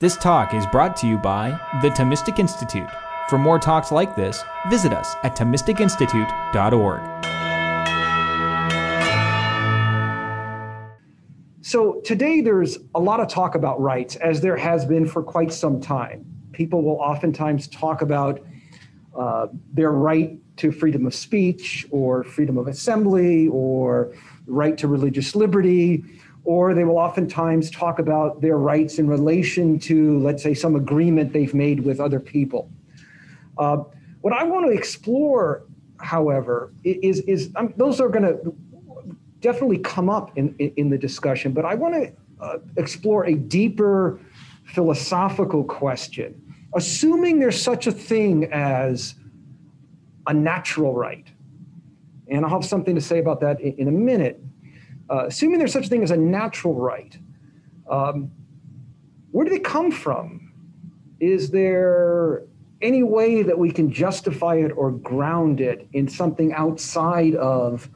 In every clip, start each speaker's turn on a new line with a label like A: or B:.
A: This talk is brought to you by the Thomistic Institute. For more talks like this, visit us at ThomisticInstitute.org.
B: So, today there's a lot of talk about rights, as there has been for quite some time. People will oftentimes talk about uh, their right to freedom of speech or freedom of assembly or right to religious liberty or they will oftentimes talk about their rights in relation to, let's say, some agreement they've made with other people. Uh, what I want to explore, however, is, is um, those are going to definitely come up in, in, in, the discussion, but I want to uh, explore a deeper philosophical question. Assuming there's such a thing as a natural right, and I'll have something to say about that in, in a minute uh, assuming there's such a thing as a natural right, um, where do they come from? Is there any way that we can justify it or ground it in something outside of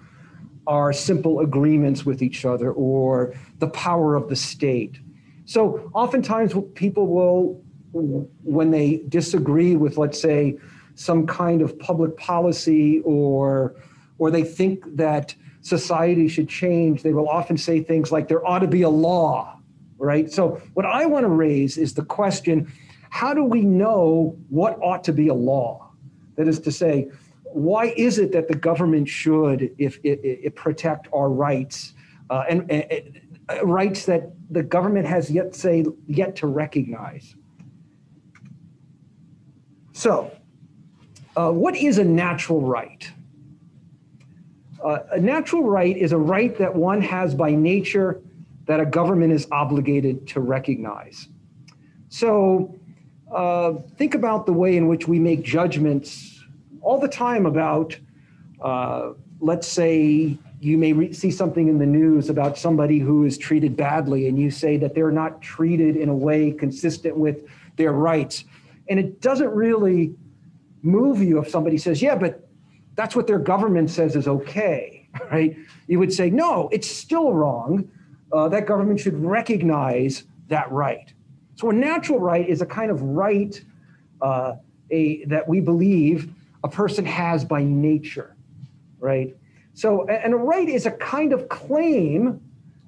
B: our simple agreements with each other or the power of the state? So, oftentimes, people will, when they disagree with, let's say, some kind of public policy or or they think that society should change, they will often say things like there ought to be a law, right? So, what I want to raise is the question how do we know what ought to be a law? That is to say, why is it that the government should, if it, it protect our rights uh, and, and uh, rights that the government has yet say yet to recognize? So, uh, what is a natural right? Uh, a natural right is a right that one has by nature that a government is obligated to recognize. So uh, think about the way in which we make judgments all the time about, uh, let's say, you may re- see something in the news about somebody who is treated badly, and you say that they're not treated in a way consistent with their rights. And it doesn't really move you if somebody says, Yeah, but that's what their government says is okay, right? You would say, no, it's still wrong. Uh, that government should recognize that right. So a natural right is a kind of right uh, a, that we believe a person has by nature, right? So, and a right is a kind of claim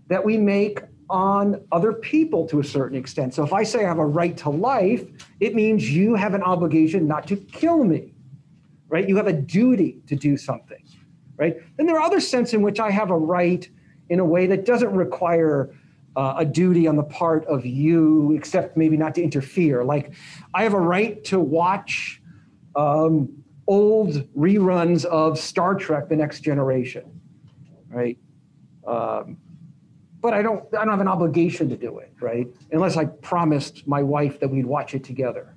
B: that we make on other people to a certain extent. So if I say I have a right to life, it means you have an obligation not to kill me right? You have a duty to do something, right? Then there are other sense in which I have a right in a way that doesn't require uh, a duty on the part of you, except maybe not to interfere. Like I have a right to watch um, old reruns of Star Trek: The Next Generation, right? Um, but I don't. I don't have an obligation to do it, right? Unless I promised my wife that we'd watch it together,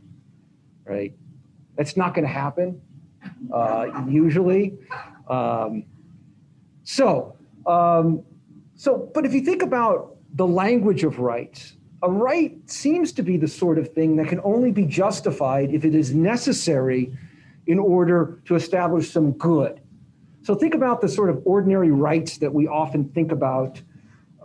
B: right? That's not going to happen uh, usually. Um, so, um, so, but if you think about the language of rights, a right seems to be the sort of thing that can only be justified if it is necessary in order to establish some good. So think about the sort of ordinary rights that we often think about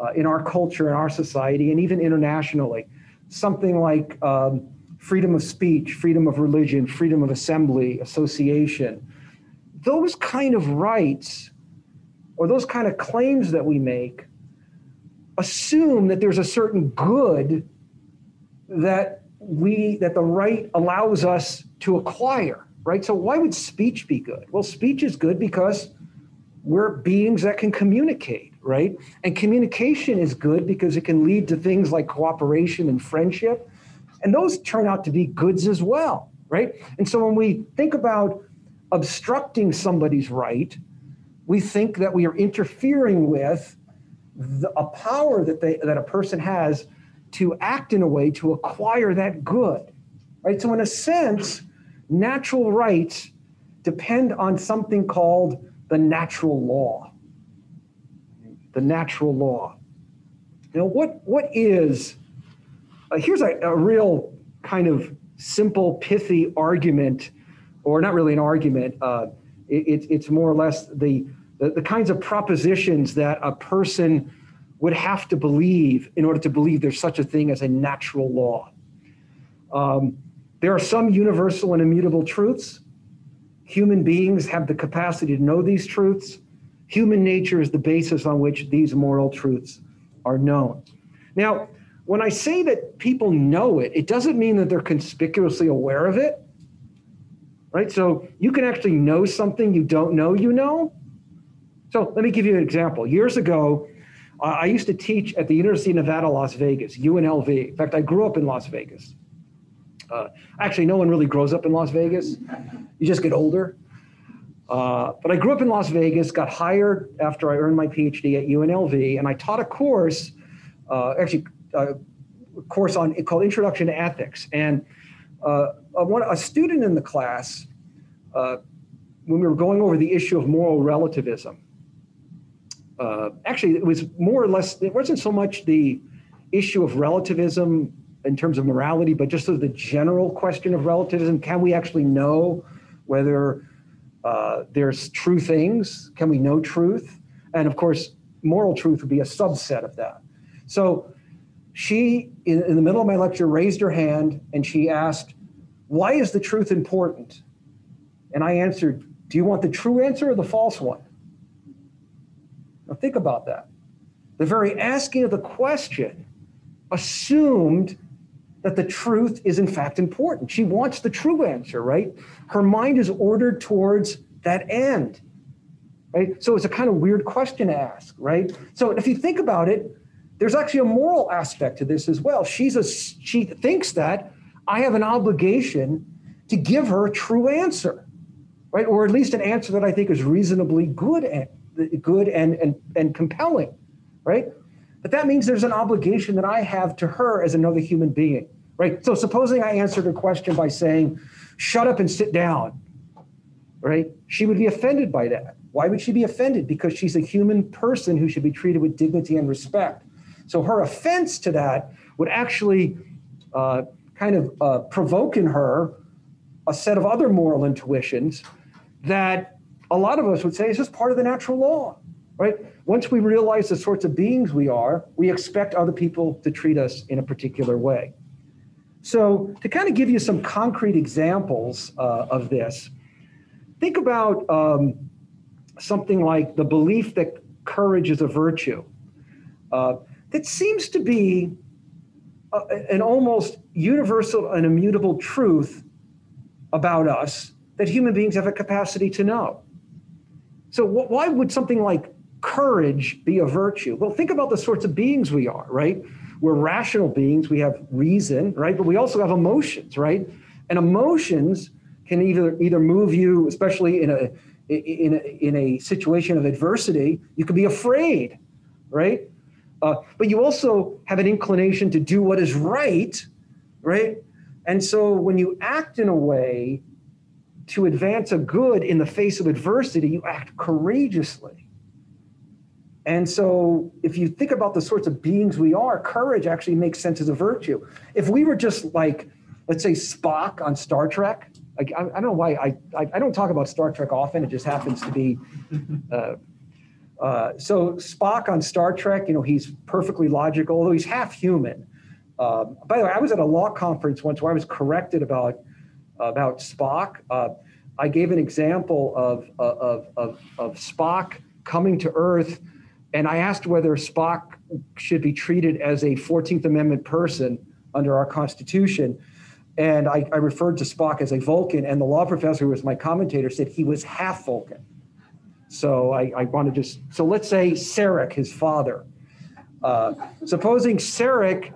B: uh, in our culture, in our society, and even internationally. Something like um, freedom of speech, freedom of religion, freedom of assembly, association. Those kind of rights or those kind of claims that we make assume that there's a certain good that we that the right allows us to acquire right? So why would speech be good? Well speech is good because we're beings that can communicate right? And communication is good because it can lead to things like cooperation and friendship and those turn out to be goods as well, right? And so when we think about obstructing somebody's right, we think that we are interfering with the, a power that they that a person has to act in a way to acquire that good, right? So in a sense, natural rights depend on something called the natural law. The natural law. Now, what, what is uh, here's a, a real kind of simple, pithy argument, or not really an argument. Uh, it, it's more or less the, the, the kinds of propositions that a person would have to believe in order to believe there's such a thing as a natural law. Um, there are some universal and immutable truths. Human beings have the capacity to know these truths. Human nature is the basis on which these moral truths are known. Now, when I say that people know it, it doesn't mean that they're conspicuously aware of it. Right? So you can actually know something you don't know you know. So let me give you an example. Years ago, I used to teach at the University of Nevada, Las Vegas, UNLV. In fact, I grew up in Las Vegas. Uh, actually, no one really grows up in Las Vegas. You just get older. Uh, but I grew up in Las Vegas, got hired after I earned my PhD at UNLV, and I taught a course, uh, actually, a course on called Introduction to Ethics. And uh, a, one, a student in the class, uh, when we were going over the issue of moral relativism, actually, it was more or less, it wasn't so much the issue of relativism in terms of morality, but just sort of the general question of relativism. Can we actually know whether uh, there's true things? Can we know truth? And of course, moral truth would be a subset of that. So she, in, in the middle of my lecture, raised her hand and she asked, Why is the truth important? And I answered, Do you want the true answer or the false one? Now think about that. The very asking of the question assumed that the truth is in fact important. She wants the true answer, right? Her mind is ordered towards that end, right? So it's a kind of weird question to ask, right? So if you think about it, there's actually a moral aspect to this as well. She's a she thinks that I have an obligation to give her a true answer, right? Or at least an answer that I think is reasonably good and good and and, and compelling, right? But that means there's an obligation that I have to her as another human being, right? So supposing I answered her question by saying, shut up and sit down, right? She would be offended by that. Why would she be offended? Because she's a human person who should be treated with dignity and respect. So her offense to that would actually uh, kind of uh, provoke in her a set of other moral intuitions that a lot of us would say is just part of the natural law right? Once we realize the sorts of beings we are, we expect other people to treat us in a particular way. So, to kind of give you some concrete examples uh, of this, think about um, something like the belief that courage is a virtue. Uh, that seems to be a, an almost universal and immutable truth about us that human beings have a capacity to know. So, wh- why would something like courage be a virtue? Well, think about the sorts of beings we are, right? We're rational beings, we have reason, right? But we also have emotions, right? And emotions can either either move you, especially in a in a, in a situation of adversity, you could be afraid, right? Uh, but you also have an inclination to do what is right, right? And so when you act in a way to advance a good in the face of adversity, you act courageously. And so, if you think about the sorts of beings we are, courage actually makes sense as a virtue. If we were just like, let's say, Spock on Star Trek, like, I, I don't know why I, I, I, don't talk about Star Trek often. It just happens to be. Uh, uh, so Spock on Star Trek, you know, he's perfectly logical, although he's half human. Uh, by the way, I was at a law conference once where I was corrected about about Spock. Uh, I gave an example of, of, of, of Spock coming to Earth and I asked whether Spock should be treated as a 14th Amendment person under our Constitution. And I, I, referred to Spock as a Vulcan, and the law professor who was my commentator said he was half Vulcan. So I, I want to just, so let's say Sarek, his father. Uh, supposing Sarek,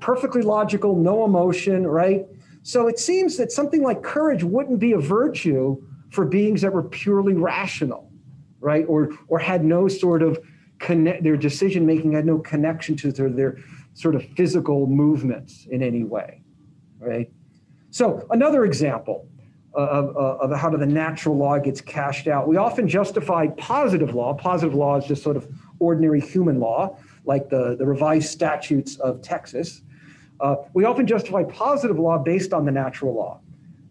B: perfectly logical, no emotion, right? So it seems that something like courage wouldn't be a virtue for beings that were purely rational right? Or or had no sort of connect their decision making had no connection to their, their sort of physical movements in any way, right? So another example of, of how the natural law gets cashed out. We often justify positive law. Positive law is just sort of ordinary human law, like the, the revised statutes of Texas. Uh, we often justify positive law based on the natural law.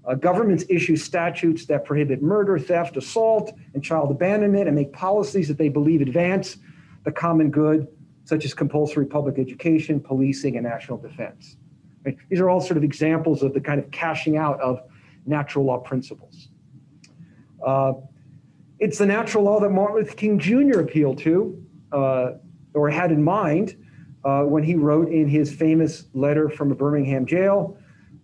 B: Uh, governments issue statutes that prohibit murder, theft, assault, and child abandonment and make policies that they believe advance the common good, such as compulsory public education, policing, and national defense. Right? These are all sort of examples of the kind of cashing out of natural law principles. Uh, it's the natural law that Martin Luther King Jr. appealed to uh, or had in mind uh, when he wrote in his famous letter from a Birmingham jail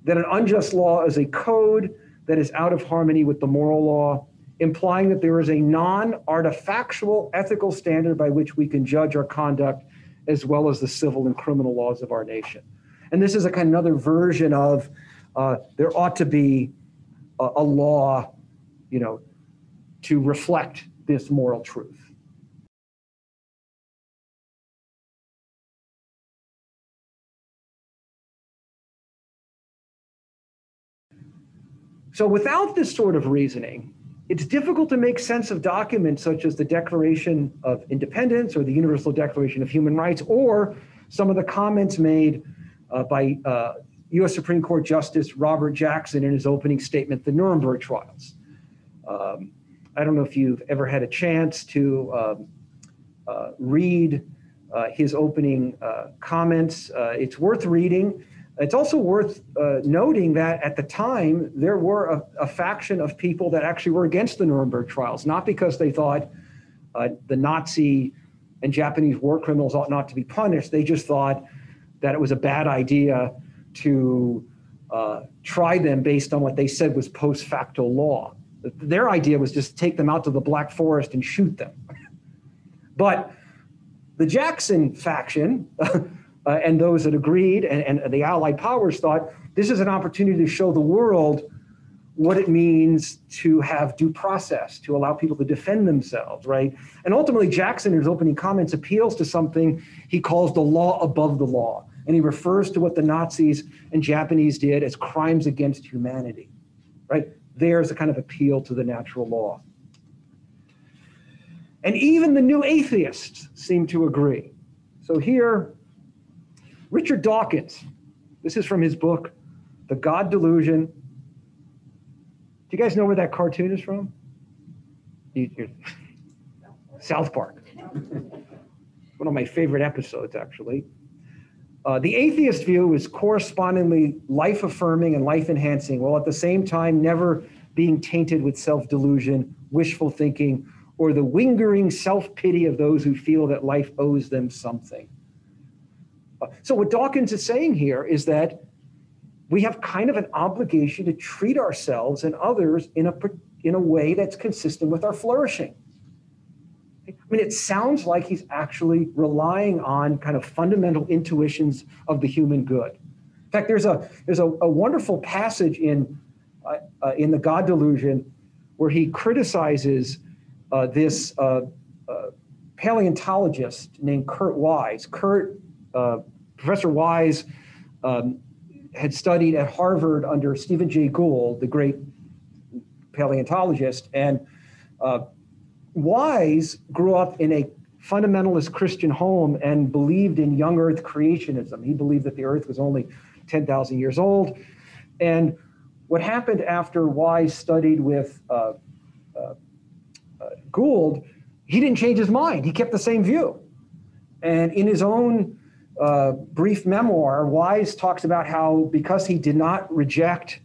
B: that an unjust law is a code that is out of harmony with the moral law, implying that there is a non artifactual ethical standard by which we can judge our conduct as well as the civil and criminal laws of our nation. And this is a kind of another version of uh, there ought to be a, a law, you know, to reflect this moral truth. So, without this sort of reasoning, it's difficult to make sense of documents such as the Declaration of Independence or the Universal Declaration of Human Rights or some of the comments made uh, by uh, U.S. Supreme Court Justice Robert Jackson in his opening statement, the Nuremberg trials. Um, I don't know if you've ever had a chance to um, uh, read uh, his opening uh, comments. Uh, it's worth reading. It's also worth uh, noting that at the time, there were a, a, faction of people that actually were against the Nuremberg trials, not because they thought uh, the Nazi and Japanese war criminals ought not to be punished. They just thought that it was a bad idea to uh, try them based on what they said was post facto law. Their idea was just take them out to the Black Forest and shoot them. but the Jackson faction, uh, and those that agreed and, and the Allied powers thought this is an opportunity to show the world what it means to have due process, to allow people to defend themselves, right? And ultimately, Jackson, in his opening comments, appeals to something he calls the law above the law. And he refers to what the Nazis and Japanese did as crimes against humanity, right? There's a kind of appeal to the natural law. And even the new atheists seem to agree. So here, Richard Dawkins, this is from his book, The God Delusion. Do you guys know where that cartoon is from? You, South Park. One of my favorite episodes, actually. Uh, the atheist view is correspondingly life affirming and life enhancing, while at the same time never being tainted with self delusion, wishful thinking, or the lingering self pity of those who feel that life owes them something. So, what Dawkins is saying here is that we have kind of an obligation to treat ourselves and others in a, in a way that's consistent with our flourishing. I mean, it sounds like he's actually relying on kind of fundamental intuitions of the human good. In fact, there's a, there's a, a wonderful passage in, uh, uh, in The God Delusion where he criticizes uh, this uh, uh, paleontologist named Kurt Wise. Kurt uh, Professor Wise um, had studied at Harvard under Stephen Jay Gould, the great paleontologist, and Wise grew up in a fundamentalist Christian home and believed in young Earth creationism. He believed that the Earth was only 10,000 years old, and what happened after Wise studied with uh, uh, uh, Gould, he didn't change his mind. He kept the same view. And in his own uh, brief memoir, Wise talks about how because he did not reject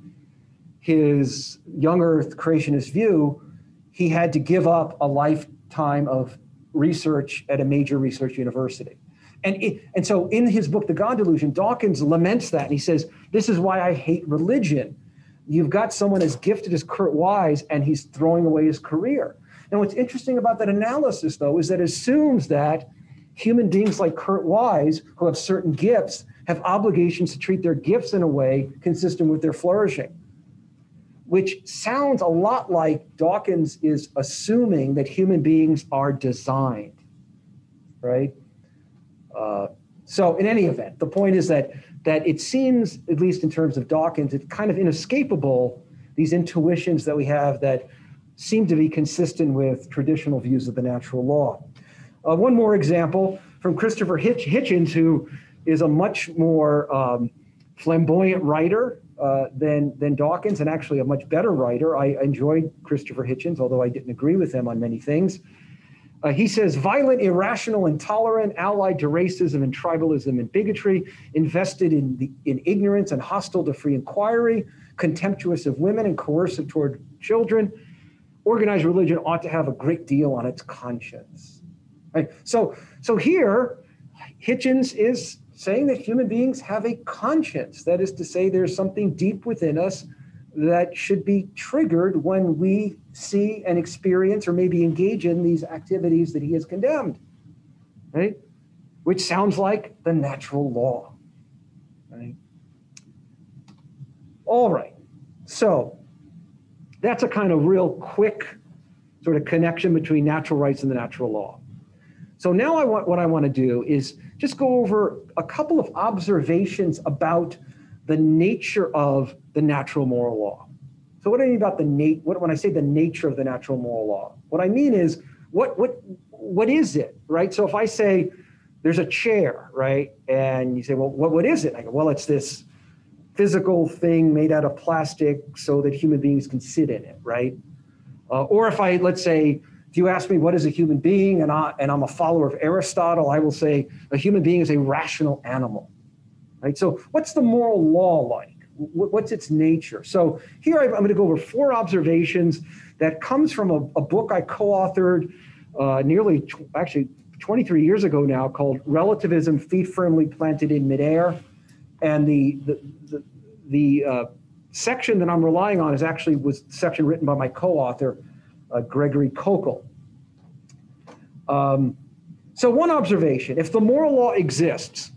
B: his young earth creationist view, he had to give up a lifetime of research at a major research university. And, it, and so in his book, The God Delusion, Dawkins laments that. And he says, This is why I hate religion. You've got someone as gifted as Kurt Wise, and he's throwing away his career. And what's interesting about that analysis, though, is that it assumes that human beings like Kurt Wise, who have certain gifts, have obligations to treat their gifts in a way consistent with their flourishing, which sounds a lot like Dawkins is assuming that human beings are designed, right? Uh, so, in any event, the point is that that it seems, at least in terms of Dawkins, it's kind of inescapable these intuitions that we have that seem to be consistent with traditional views of the natural law. Uh, one more example from Christopher Hitch- Hitchens, who is a much more um, flamboyant writer uh, than, than Dawkins, and actually a much better writer. I enjoyed Christopher Hitchens, although I didn't agree with him on many things. Uh, he says violent, irrational, intolerant, allied to racism and tribalism and bigotry, invested in, the, in ignorance and hostile to free inquiry, contemptuous of women and coercive toward children. Organized religion ought to have a great deal on its conscience. Right? So, so here, Hitchens is saying that human beings have a conscience. That is to say, there's something deep within us that should be triggered when we see and experience or maybe engage in these activities that he has condemned, right? Which sounds like the natural law, right? All right, so that's a kind of real quick sort of connection between natural rights and the natural law. So now I want what I want to do is just go over a couple of observations about the nature of the natural moral law. So what do I mean about the nat- what when I say the nature of the natural moral law? What I mean is what what what is it, right? So if I say there's a chair, right? And you say, well, what, what is it? I go, well, it's this physical thing made out of plastic so that human beings can sit in it, right? Uh, or if I, let's say, if you ask me what is a human being and, I, and I'm a follower of Aristotle, I will say a human being is a rational animal, right? So what's the moral law like? what's its nature? So here I'm going to go over four observations that comes from a, a book I co-authored uh, nearly tw- actually 23 years ago now called Relativism: Feet Firmly Planted in Midair, and the the the, the uh, section that I'm relying on is actually was section written by my co-author Gregory Koukl. Um, so one observation: if the moral law exists,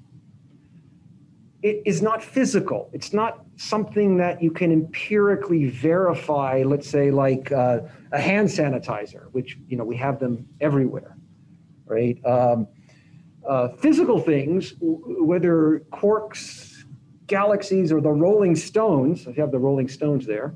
B: it is not physical. It's not something that you can empirically verify. Let's say like uh, a hand sanitizer, which you know we have them everywhere, right? Um, uh, physical things, whether quarks, galaxies, or the Rolling Stones, if you have the Rolling Stones there,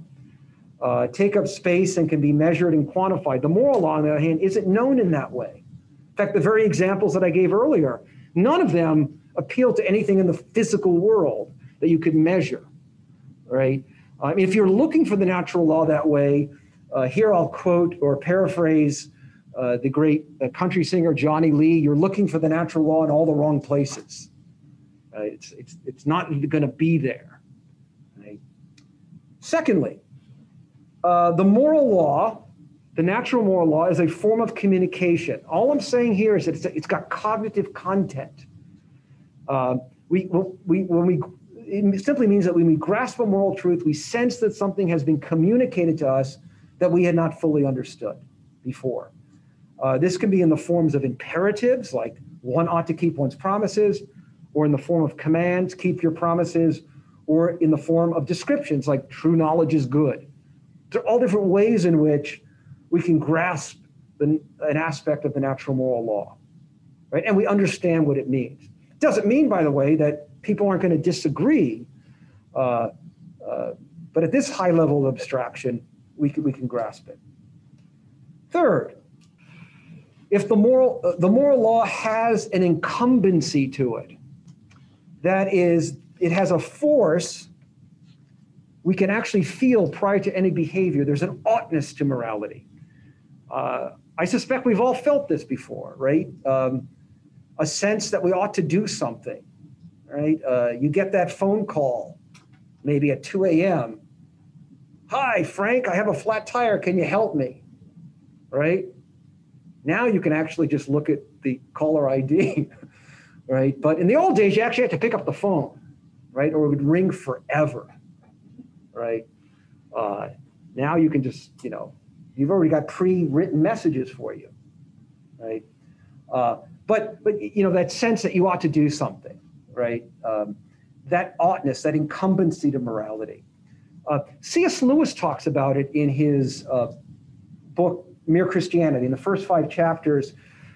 B: uh, take up space and can be measured and quantified. The moral law, on the other hand, isn't known in that way. In fact, the very examples that I gave earlier, none of them appeal to anything in the physical world that you could measure, right? I mean, if you're looking for the natural law that way, uh, here I'll quote or paraphrase uh, the great uh, country singer Johnny Lee. You're looking for the natural law in all the wrong places. Uh, it's, it's, it's not going to be there. Right? Secondly, uh, the moral law, the natural moral law, is a form of communication. All I'm saying here is that it's, it's got cognitive content. Uh, we, we, when we, it simply means that when we grasp a moral truth, we sense that something has been communicated to us that we had not fully understood before. Uh, this can be in the forms of imperatives, like one ought to keep one's promises, or in the form of commands, keep your promises, or in the form of descriptions, like true knowledge is good. There are all different ways in which we can grasp the, an aspect of the natural moral law, right? And we understand what it means. It Doesn't mean, by the way, that people aren't going to disagree. Uh, uh, but at this high level of abstraction, we can, we can grasp it. Third, if the moral, uh, the moral law has an incumbency to it, that is, it has a force we can actually feel prior to any behavior. There's an oughtness to morality. Uh, I suspect we've all felt this before, right? Um, a sense that we ought to do something, right? Uh, you get that phone call, maybe at 2 a.m. Hi, Frank, I have a flat tire. Can you help me? Right? Now you can actually just look at the caller ID, right? But in the old days, you actually had to pick up the phone, right? Or it would ring forever, right? Uh, now you can just, you know, you've already got pre-written messages for you, right? Uh, but but you know that sense that you ought to do something, right? Um, that oughtness, that incumbency to morality. Uh, C.S. Lewis talks about it in his uh, book Mere Christianity. In the first five chapters,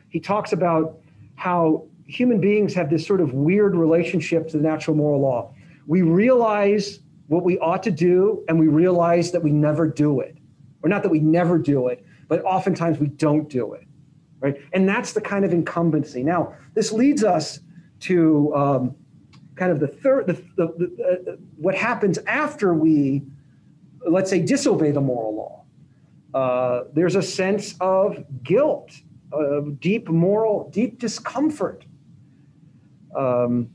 B: he talks about how human beings have this sort of weird relationship to the natural moral law. We realize what we ought to do, and we realize that we never do it. Or not that we never do it, but oftentimes we don't do it right? And that's the kind of incumbency. Now, this leads us to um, kind of the third, the, the, the uh, what happens after we, let's say, disobey the moral law. Uh, there's a sense of guilt of deep moral, deep discomfort. Um,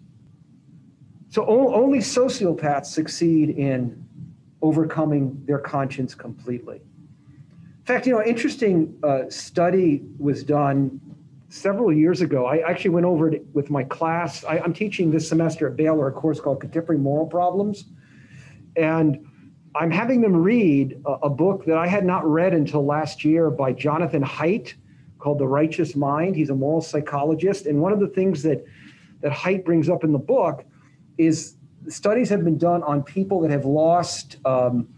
B: so only sociopaths succeed in overcoming their conscience completely. In fact, you know, interesting uh, study was done several years ago. I actually went over it with my class. I, am teaching this semester at Baylor a course called Contemporary Moral Problems, and I'm having them read a, a book that I had not read until last year by Jonathan Haidt called The Righteous Mind. He's a moral psychologist, and one of the things that that Haidt brings up in the book is studies have been done on people that have lost um,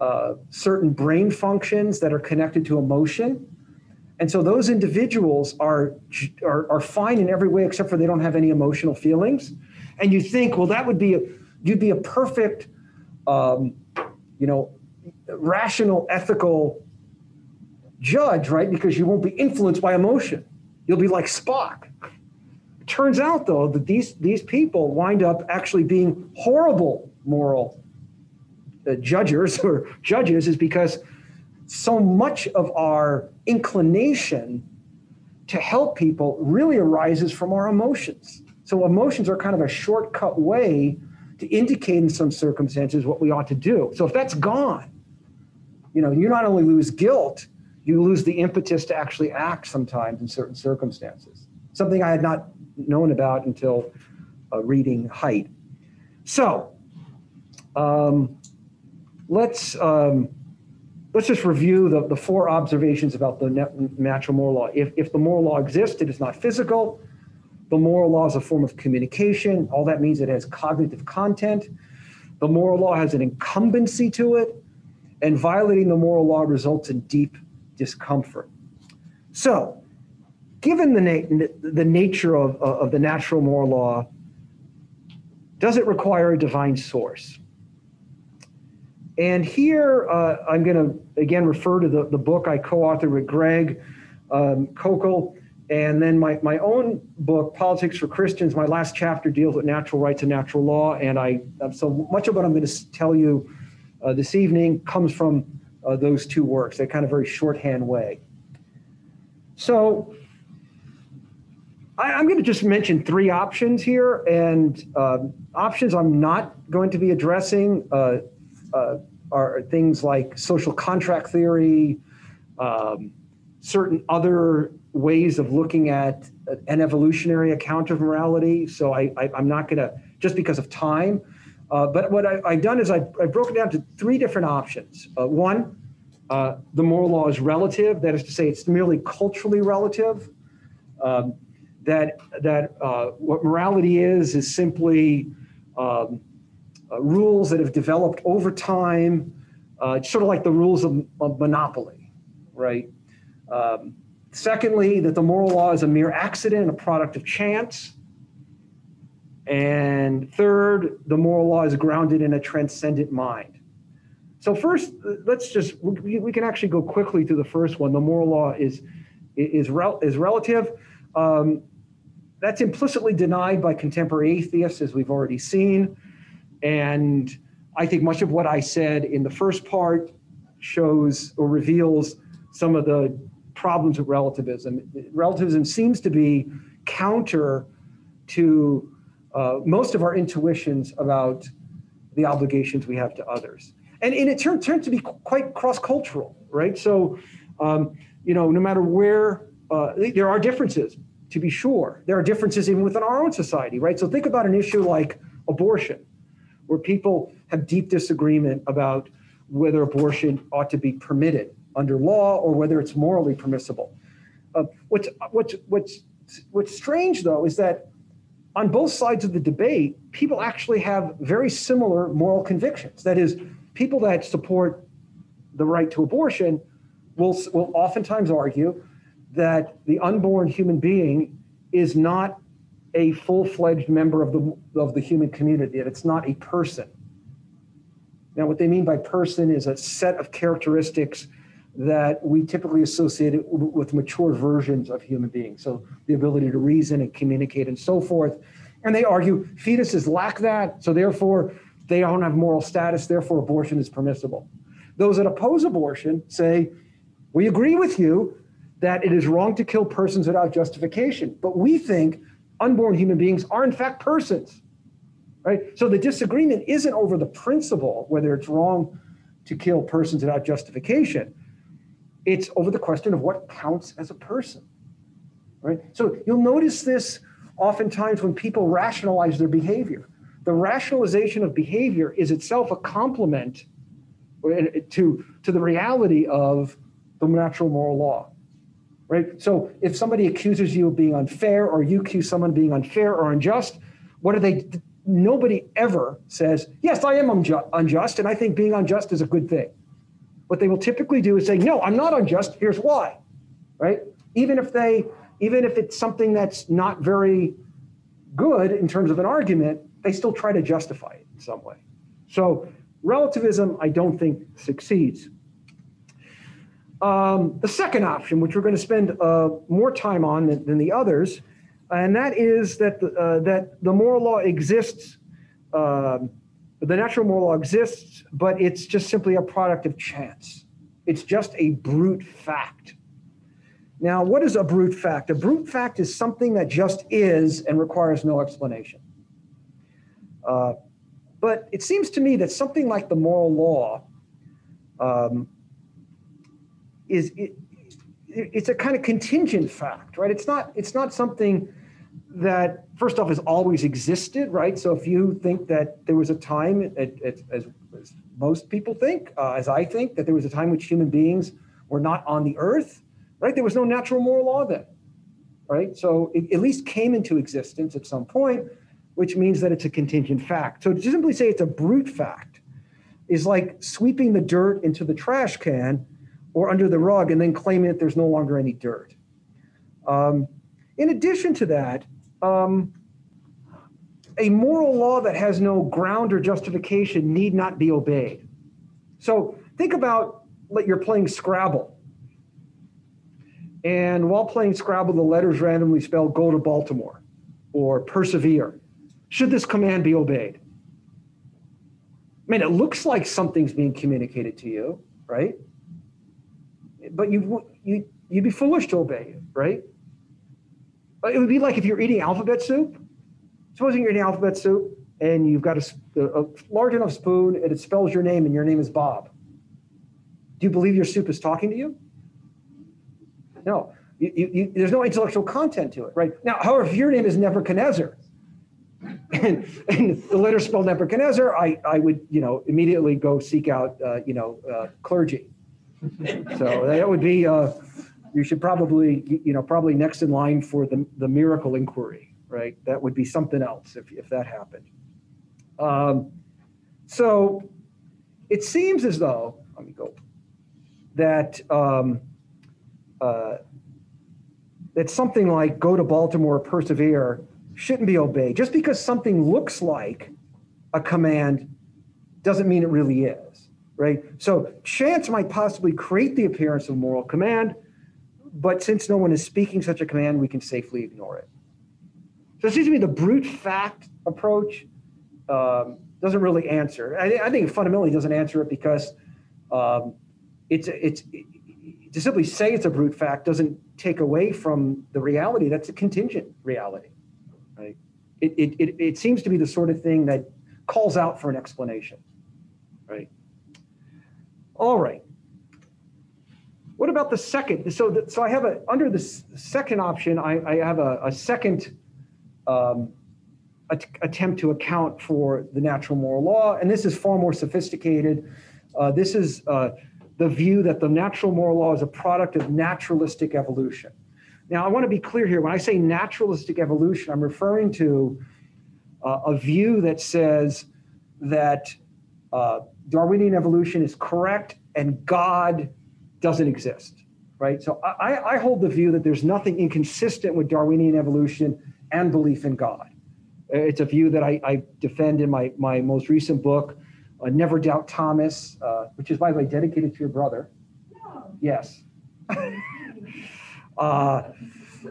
B: uh, certain brain functions that are connected to emotion. And so those individuals are, are, are fine in every way except for they don't have any emotional feelings. And you think, well, that would be a, you'd be a perfect, um, you know, rational, ethical judge, right? Because you won't be influenced by emotion. You'll be like Spock. Turns out, though, that these, these people wind up actually being horrible moral uh, judges or judges is because so much of our inclination to help people really arises from our emotions. So emotions are kind of a shortcut way to indicate in some circumstances what we ought to do. So if that's gone, you know, you not only lose guilt, you lose the impetus to actually act sometimes in certain circumstances. Something I had not known about until uh, reading Haidt. So um, let's um, let's just review the, the four observations about the natural moral law. If, if the moral law exists, it is not physical. The moral law is a form of communication. All that means it has cognitive content. The moral law has an incumbency to it, and violating the moral law results in deep discomfort. So, given the, na- the nature of, of the natural moral law, does it require a divine source? And here uh, I'm going to again refer to the, the book I co authored with Greg um, Koukl. And then my, my own book, Politics for Christians, my last chapter deals with natural rights and natural law. And I so much of what I'm going to tell you uh, this evening comes from uh, those two works, that kind of very shorthand way. So I, am going to just mention three options here, and uh, options I'm not going to be addressing uh, uh, are things like social contract theory, um, certain other ways of looking at an evolutionary account of morality. So I, am not going to, just because of time. Uh, but what I, have done is I, I broke it down to three different options. Uh, one, uh, the moral law is relative. That is to say, it's merely culturally relative. Um, that that uh, what morality is is simply um, uh, rules that have developed over time, uh, sort of like the rules of, of monopoly, right? Um, secondly, that the moral law is a mere accident, a product of chance. And third, the moral law is grounded in a transcendent mind. So first, let's just we, we can actually go quickly to the first one. The moral law is is rel, is relative. Um, that's implicitly denied by contemporary atheists, as we've already seen. And I think much of what I said in the first part shows or reveals some of the problems with relativism. Relativism seems to be counter to uh, most of our intuitions about the obligations we have to others. And, and it turned, turned to be quite cross cultural, right? So, um, you know, no matter where, uh, there are differences to be sure. There are differences even within our own society, right? So think about an issue like abortion, where people have deep disagreement about whether abortion ought to be permitted under law or whether it's morally permissible. Uh, what's, what's, what's, what's strange, though, is that on both sides of the debate, people actually have very similar moral convictions. That is, people that support the right to abortion will, will oftentimes argue that the unborn human being is not a full-fledged member of the of the human community that it's not a person. Now what they mean by person is a set of characteristics that we typically associate with mature versions of human beings. So the ability to reason and communicate and so forth. And they argue fetuses lack that so therefore they don't have moral status therefore abortion is permissible. Those that oppose abortion say we agree with you that it is wrong to kill persons without justification. But we think unborn human beings are in fact persons. Right? So the disagreement isn't over the principle whether it's wrong to kill persons without justification. It's over the question of what counts as a person. Right? So you'll notice this oftentimes when people rationalize their behavior. The rationalization of behavior is itself a complement uh, to, to the reality of the natural moral law. Right? So if somebody accuses you of being unfair or you accuse someone of being unfair or unjust, what do they nobody ever says, Yes, I am unju- unjust, and I think being unjust is a good thing. What they will typically do is say, No, I'm not unjust. Here's why. Right? Even if they, even if it's something that's not very good in terms of an argument, they still try to justify it in some way. So relativism, I don't think succeeds. Um, the second option, which we're going to spend uh, more time on than, than the others, and that is that the, uh, that the moral law exists. Uh, the natural moral law exists, but it's just simply a product of chance. It's just a brute fact. Now, what is a brute fact? A brute fact is something that just is and requires no explanation. Uh, but it seems to me that something like the moral law um, is it, it's a kind of contingent fact, right? It's not it's not something that first off has always existed, right? So if you think that there was a time, as, as, most people think, uh, as I think, that there was a time which human beings were not on the earth, right? There was no natural moral law then, right? So it at least came into existence at some point, which means that it's a contingent fact. So to simply say it's a brute fact is like sweeping the dirt into the trash can or under the rug and then claiming that there's no longer any dirt. Um, in addition to that, um, a moral law that has no ground or justification need not be obeyed. So think about like you're playing Scrabble. And while playing Scrabble, the letters randomly spell go to Baltimore or persevere. Should this command be obeyed? I mean, it looks like something's being communicated to you, right? But you, you, you'd be foolish to obey it, right? It would be like if you're eating alphabet soup. Supposing you're eating alphabet soup and you've got a, a, large enough spoon and it spells your name and your name is Bob. Do you believe your soup is talking to you? No. You, you, you, there's no intellectual content to it, right? Now, however, if your name is Nebuchadnezzar, and, and the letter spelled Nebuchadnezzar, I, I would, you know, immediately go seek out, uh, you know, uh, clergy. So that would be, uh, you should probably, you know, probably next in line for the, the miracle inquiry, right? That would be something else if, if that happened. Um, so it seems as though, let me go, that um, uh, that something like go to Baltimore, persevere, shouldn't be obeyed. Just because something looks like a command doesn't mean it really is, right? So chance might possibly create the appearance of moral command, but since no one is speaking such a command, we can safely ignore it. So it seems to me the brute fact approach um, doesn't really answer. I, I, think it fundamentally doesn't answer it because um, it's it's it, to simply say it's a brute fact doesn't take away from the reality. That's a contingent reality, right? It, it, it, it seems to be the sort of thing that calls out for an explanation, right? All right. What about the second? So, the, so I have a under the second option, I, I have a, a second um, attempt to account for the natural moral law, and this is far more sophisticated. Uh, this is uh, the view that the natural moral law is a product of naturalistic evolution. Now, I want to be clear here. When I say naturalistic evolution, I'm referring to uh, a view that says that uh, Darwinian evolution is correct and God doesn't exist, right? So I, I hold the view that there's nothing inconsistent with Darwinian evolution and belief in God. It's a view that I, I defend in my, my most recent book, uh, Never Doubt Thomas, uh, which is, by the way, dedicated to your brother. No. Yes. uh,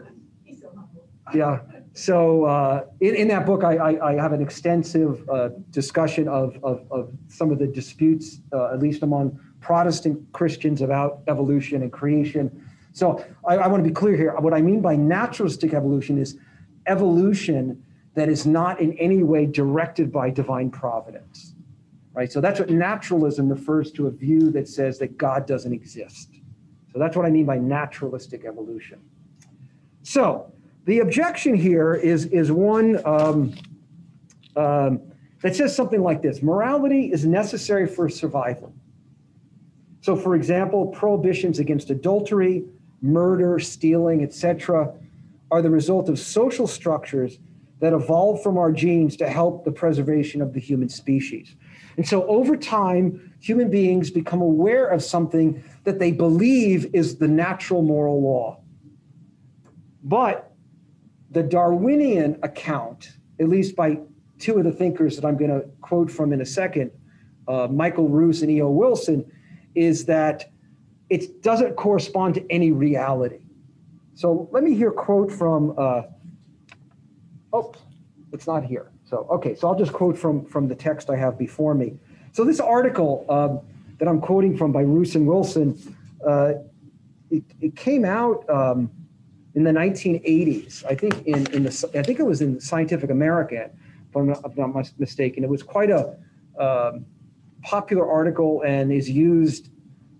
B: yeah. So uh, in, in that book, I, I, I have an extensive uh, discussion of, of, of, some of the disputes, uh, at least among Protestant Christians about evolution and creation. So I, I want to be clear here. What I mean by naturalistic evolution is evolution that is not in any way directed by divine providence. Right? So that's what naturalism refers to a view that says that God doesn't exist. So that's what I mean by naturalistic evolution. So the objection here is, is one um, um, that says something like this morality is necessary for survival. So, for example, prohibitions against adultery, murder, stealing, etc., are the result of social structures that evolved from our genes to help the preservation of the human species. And so, over time, human beings become aware of something that they believe is the natural moral law. But the Darwinian account, at least by two of the thinkers that I'm going to quote from in a second, uh, Michael Ruse and E.O. Wilson, is that it doesn't correspond to any reality. So let me hear quote from, uh, oh, it's not here. So, okay, so I'll just quote from, from the text I have before me. So this article uh, that I'm quoting from by Ruse and Wilson, uh, it, it, came out um, in the 1980s. I think in, in the, I think it was in Scientific American, if I'm not, if I'm not mistaken. It was quite a um, popular article and is used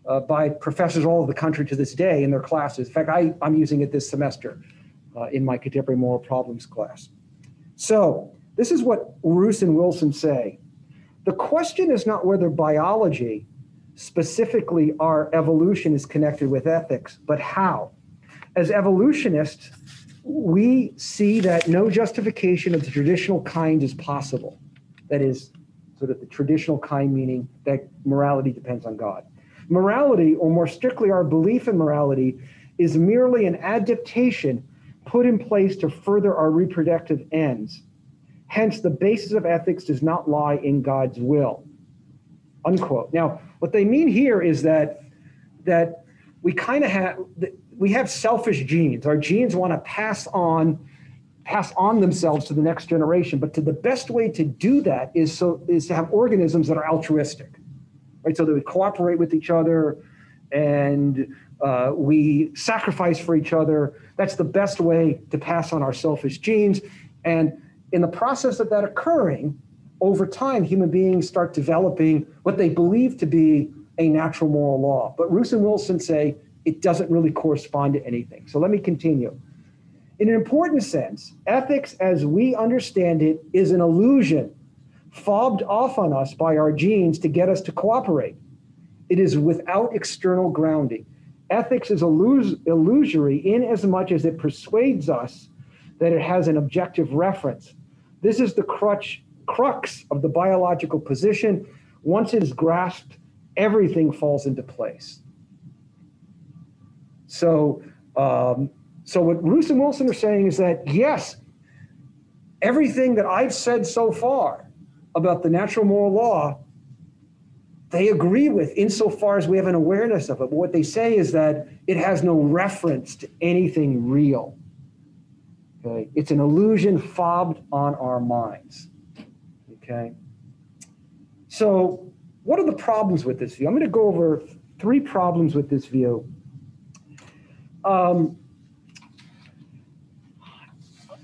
B: uh, by professors all over the country to this day in their classes. In fact, I, I'm using it this semester uh, in my contemporary moral problems class. So, this is what Ruse and Wilson say. The question is not whether biology, specifically our evolution, is connected with ethics, but how. As evolutionists, we see that no justification of the traditional kind is possible. That is, sort of the traditional kind, meaning that morality depends on God. Morality, or more strictly, our belief in morality, is merely an adaptation put in place to further our reproductive ends. Hence, the basis of ethics does not lie in God's will. Unquote. Now, what they mean here is that that we kind of have we have selfish genes. Our genes want to pass on pass on themselves to the next generation. But to the best way to do that is so is to have organisms that are altruistic, right? So that we cooperate with each other, and uh, we sacrifice for each other. That's the best way to pass on our selfish genes. And in the process of that occurring, over time, human beings start developing what they believe to be a natural moral law. But Ruse and Wilson say it doesn't really correspond to anything. So let me continue. In an important sense, ethics as we understand it is an illusion fobbed off on us by our genes to get us to cooperate. It is without external grounding. Ethics is illus- illusory in as much as it persuades us that it has an objective reference. This is the crutch, crux of the biological position. Once it is grasped, everything falls into place. So, um, so what Ruse and Wilson are saying is that yes, everything that I've said so far about the natural moral law, they agree with insofar as we have an awareness of it. But what they say is that it has no reference to anything real. Okay, it's an illusion fobbed on our minds. Okay, so what are the problems with this view? I'm going to go over three problems with this view. Um,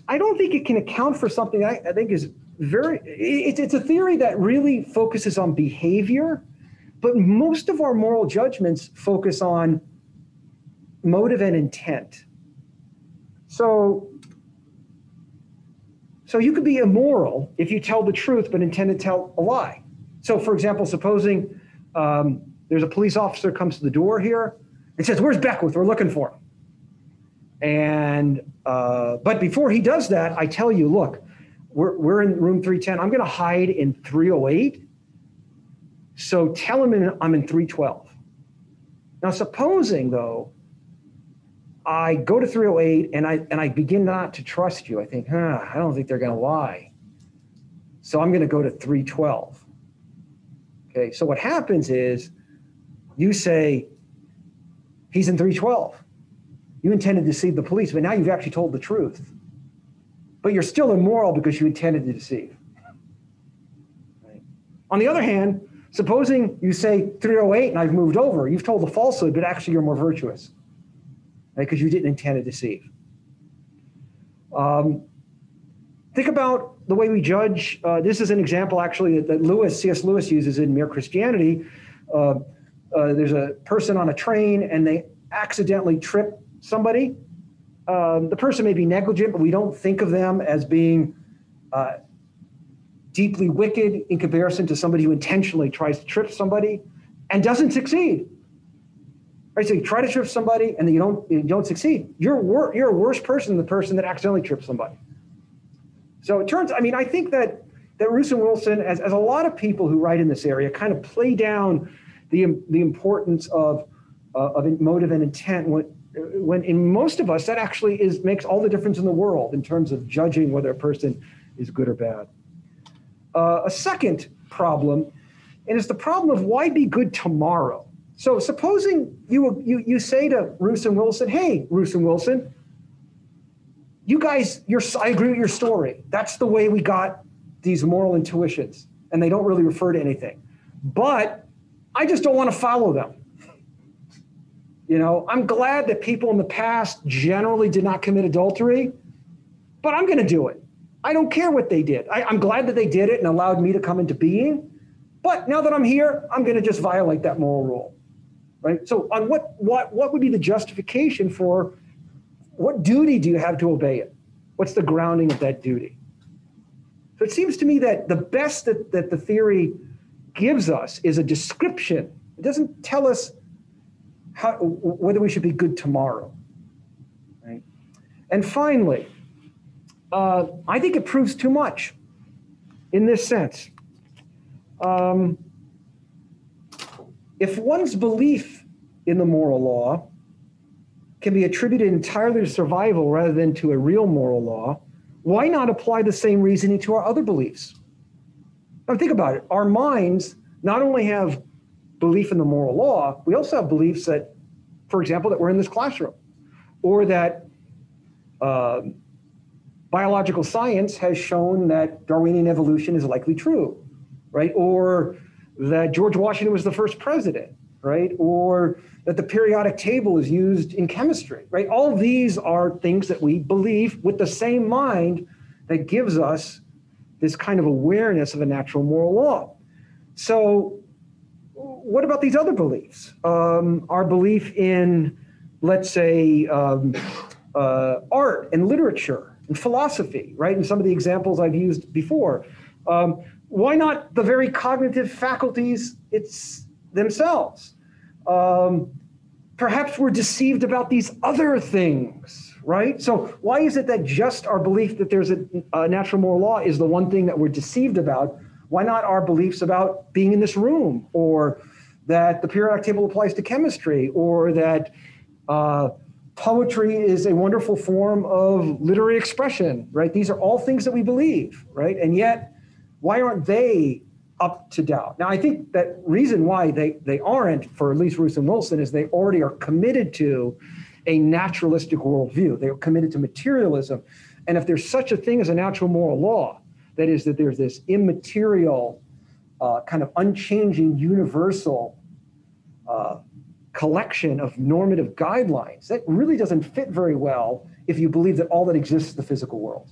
B: I don't think it can account for something I, I think is very, it, it's a theory that really focuses on behavior, but most of our moral judgments focus on motive and intent. So, so you could be immoral if you tell the truth but intend to tell a lie. So, for example, supposing um, there's a police officer comes to the door here and says, "Where's Beckwith? We're looking for him." And uh, but before he does that, I tell you, look, we're, we're in room 310. I'm going to hide in 308. So tell him in, I'm in 312. Now, supposing though, I go to 308 and I and I begin not to trust you. I think, huh, I don't think they're going to lie. So I'm going to go to 312. Okay. So what happens is you say he's in 312. You intended to deceive the police, but now you've actually told the truth. But you're still immoral because you intended to deceive. Right? On the other hand, supposing you say 308 and I've moved over, you've told the falsehood, but actually you're more virtuous. Because right? you didn't intend to deceive. Um, think about the way we judge. Uh, this is an example, actually, that, that, Lewis, C.S. Lewis uses in Mere Christianity. Uh, uh, there's a person on a train and they accidentally trip somebody. Um, the person may be negligent, but we don't think of them as being uh, deeply wicked in comparison to somebody who intentionally tries to trip somebody and doesn't succeed. Right? So you try to trip somebody and then you don't you don't succeed. You're wor- you're a worse person than the person that accidentally tripped somebody. So it turns. I mean, I think that that Ruse and Wilson, as, as a lot of people who write in this area, kind of play down the the importance of uh, of motive and intent when when in most of us that actually is makes all the difference in the world in terms of judging whether a person is good or bad. Uh, a second problem, and it's the problem of why be good tomorrow. So supposing you you you say to Ruse and Wilson, "Hey, Ruse and Wilson, you guys, I agree with your story. That's the way we got these moral intuitions, and they don't really refer to anything. But I just don't want to follow them. You know, I'm glad that people in the past generally did not commit adultery, but I'm going to do it. I don't care what they did. I, I'm glad that they did it and allowed me to come into being. But now that I'm here, I'm going to just violate that moral rule right? So on what what what would be the justification for what duty do you have to obey it? What's the grounding of that duty? So it seems to me that the best that, that the theory gives us is a description. It doesn't tell us how, whether we should be good tomorrow. Right? And finally, uh, I think it proves too much in this sense. Um, if one's belief in the moral law can be attributed entirely to survival rather than to a real moral law, why not apply the same reasoning to our other beliefs? Now, think about it. Our minds not only have belief in the moral law, we also have beliefs that, for example, that we're in this classroom, or that uh, biological science has shown that Darwinian evolution is likely true, right? Or that George Washington was the first president, right? Or that the periodic table is used in chemistry, right? All these are things that we believe with the same mind that gives us this kind of awareness of a natural moral law. So, what about these other beliefs? Um, our belief in, let's say, um, uh, art and literature and philosophy, right? And some of the examples I've used before. Um, why not the very cognitive faculties it's themselves? Um, perhaps we're deceived about these other things, right? So why is it that just our belief that there's a, a natural moral law is the one thing that we're deceived about? Why not our beliefs about being in this room, or that the periodic table applies to chemistry, or that uh, poetry is a wonderful form of literary expression, right? These are all things that we believe, right? And yet why aren't they up to doubt? Now, I think that reason why they, they aren't, for at least Ruse and Wilson, is they already are committed to a naturalistic worldview. They are committed to materialism. And if there's such a thing as a natural moral law, that is, that there's this immaterial, uh, kind of unchanging, universal uh, collection of normative guidelines, that really doesn't fit very well if you believe that all that exists is the physical world.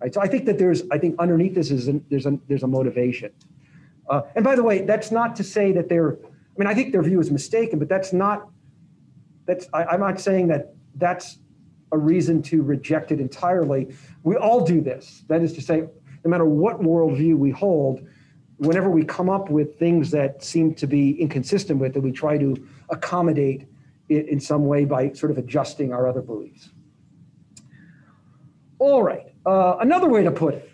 B: Right? So I think that there's, I think underneath this is an, there's a there's a motivation. Uh, and by the way, that's not to say that they're. I mean, I think their view is mistaken, but that's not. That's I, I'm not saying that that's a reason to reject it entirely. We all do this. That is to say, no matter what worldview we hold, whenever we come up with things that seem to be inconsistent with it, we try to accommodate it in some way by sort of adjusting our other beliefs. All right. Uh, another way to put it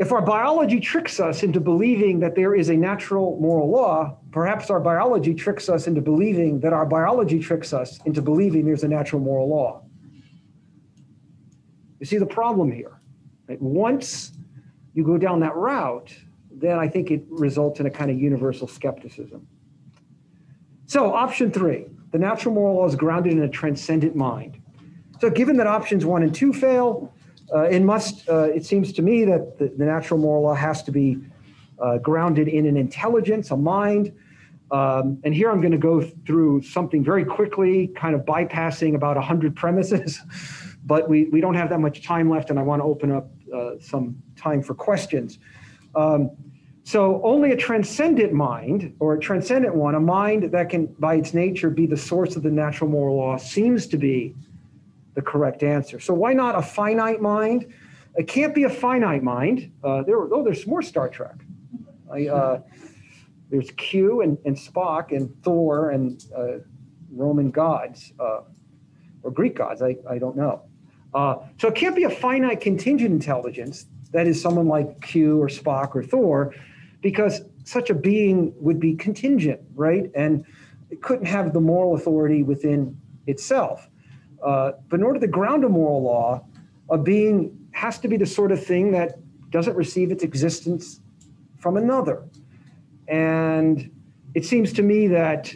B: if our biology tricks us into believing that there is a natural moral law, perhaps our biology tricks us into believing that our biology tricks us into believing there's a natural moral law. You see the problem here. Right? Once you go down that route, then I think it results in a kind of universal skepticism. So, option three the natural moral law is grounded in a transcendent mind. So given that options one and two fail, uh, it must, uh, it seems to me that the, the, natural moral law has to be uh, grounded in an intelligence, a mind, Um, and here I'm going to go through something very quickly, kind of bypassing about 100 premises, but we, we don't have that much time left, and I want to open up some time for questions. Um, so, only a transcendent mind, or a transcendent one, a mind that can, by its nature, be the source of the natural moral law, seems to be the correct answer. So, why not a finite mind? It can't be a finite mind. Uh, there, oh, there's more Star Trek. I, uh, there's Q and, and Spock and Thor and uh, Roman gods uh, or Greek gods. I, I don't know. Uh, so it can't be a finite contingent intelligence that is someone like Q or Spock or Thor, because such a being would be contingent, right? And it couldn't have the moral authority within itself. Uh, but in order to ground a moral law, a being has to be the sort of thing that doesn't receive its existence from another. And it seems to me that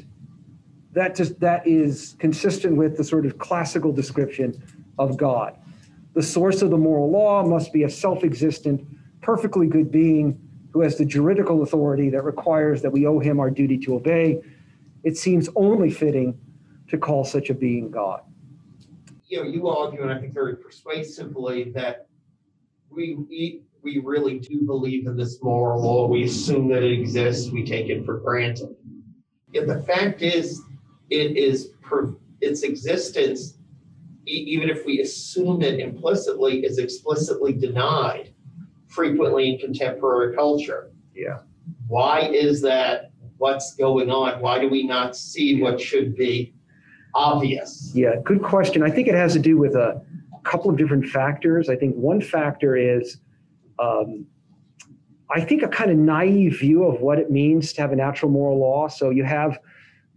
B: that, just, that is consistent with the sort of classical description of God. The source of the moral law must be a self existent, perfectly good being who has the juridical authority that requires that we owe him our duty to obey. It seems only fitting to call such a being God.
C: You know, you argue, and I think very persuasively, that we, we we really do believe in this moral law. We assume that it exists. We take it for granted. Yet the fact is, it is per, its existence, e- even if we assume it implicitly, is explicitly denied frequently in contemporary culture.
B: Yeah.
C: Why is that? What's going on? Why do we not see what should be obvious?
B: Yeah, good question. I think it has to do with a couple of different factors. I think one factor is um, I think, a kind of naive view of what it means to have a natural moral law. So you have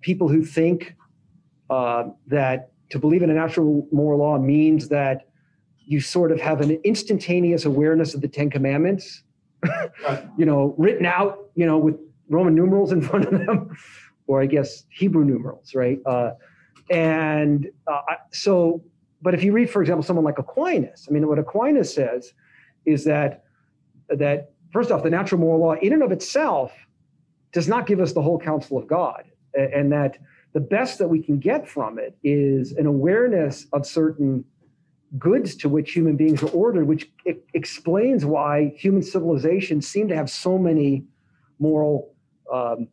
B: people who think uh, that to believe in a natural moral law means that you sort of have an instantaneous awareness of the Ten Commandments, you know, written out, you know, with Roman numerals in front of them, or I guess Hebrew numerals, right? Uh, and uh, so, but if you read, for example, someone like Aquinas, I mean, what Aquinas says is that that first off, the natural moral law in and of itself does not give us the whole counsel of God, and that the best that we can get from it is an awareness of certain goods to which human beings are ordered, which explains why human civilizations seem to have so many moral um,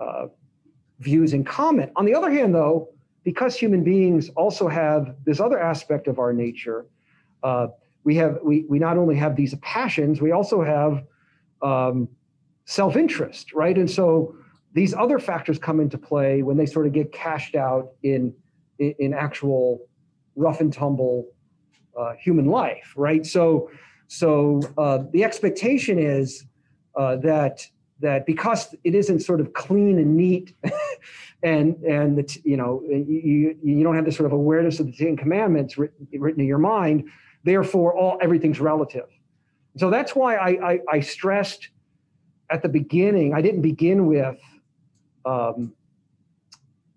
B: uh, views in common. On the other hand, though, because human beings also have this other aspect of our nature, uh, we have we we not only have these passions, we also have um, self-interest, right? And so these other factors come into play when they sort of get cashed out in in, in actual rough and tumble uh, human life, right? So so uh, the expectation is uh, that that because it isn't sort of clean and neat and and the, you know you you don't have this sort of awareness of the Ten Commandments written, written in your mind Therefore, all everything's relative. So that's why I, I, I stressed at the beginning. I didn't begin with um,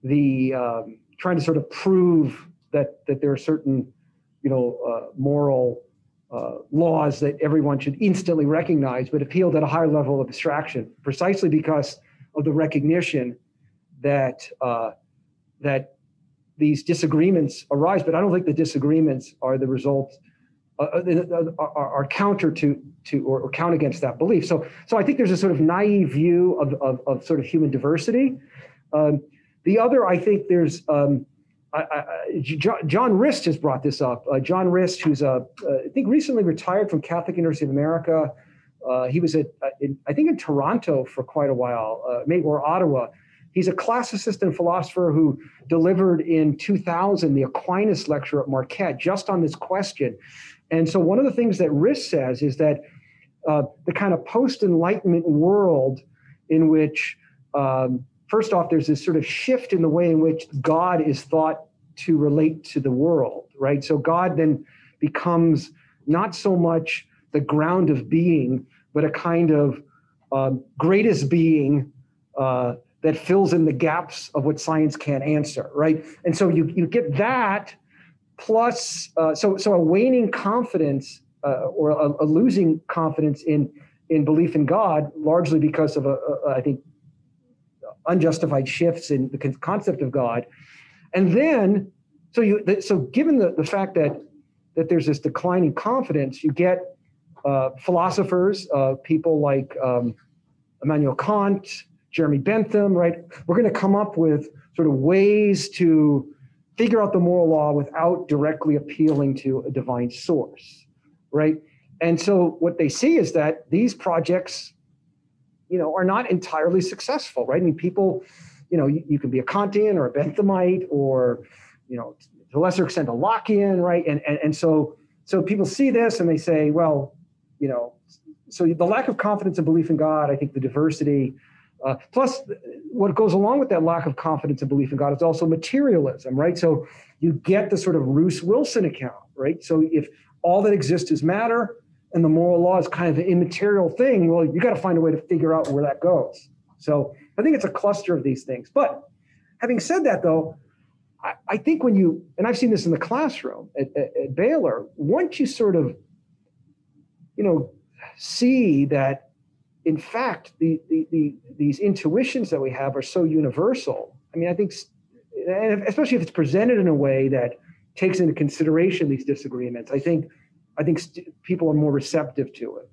B: the um, trying to sort of prove that that there are certain, you know, uh, moral uh, laws that everyone should instantly recognize, but appealed at a higher level of abstraction, precisely because of the recognition that uh, that these disagreements arise. But I don't think the disagreements are the result uh, uh, uh, are, are, counter to to or, or, count against that belief. So so I think there's a sort of naive view of of, of sort of human diversity. Um, the other, I think there's um, I, I, John Rist has brought this up. Uh, John Rist, who's a, uh, I think recently retired from Catholic University of America. Uh, he was at in, I think in Toronto for quite a while, maybe or Ottawa. He's a classicist and philosopher who delivered in 2000 the Aquinas lecture at Marquette just on this question. And so, one of the things that Rist says is that uh, the kind of post Enlightenment world in which, um, first off, there's this sort of shift in the way in which God is thought to relate to the world, right? So, God then becomes not so much the ground of being, but a kind of um, greatest being uh, that fills in the gaps of what science can't answer, right? And so you, you get that plus uh, so so a waning confidence uh, or a, a, losing confidence in in belief in God, largely because of a, a I think unjustified shifts in the concept of God. And then, so you, so given the, the fact that that there's this declining confidence, you get uh, philosophers, uh, people like um, Immanuel Kant, Jeremy Bentham, right? We're going to come up with sort of ways to figure out the moral law without directly appealing to a divine source, right? And so what they see is that these projects, you know, are not entirely successful, right? I mean, people, you know, you, you can be a Kantian or a Benthamite or, you know, to a lesser extent a Lockean, right? And, and and so so people see this and they say, well, you know, so the lack of confidence and belief in God, I think the diversity, uh, plus what goes along with that lack of confidence and belief in God is also materialism, right? So you get the sort of Ruse Wilson account, right? So if all that exists is matter, and the moral law is kind of an immaterial thing, well, you got to find a way to figure out where that goes. So I think it's a cluster of these things. But having said that, though, I, I think when you, and I've seen this in the classroom at, at, at Baylor, once you sort of, you know, see that in fact the, the, the, these intuitions that we have are so universal. I mean, I think, and especially if it's presented in a way that takes into consideration these disagreements, I think I think st- people are more receptive to it.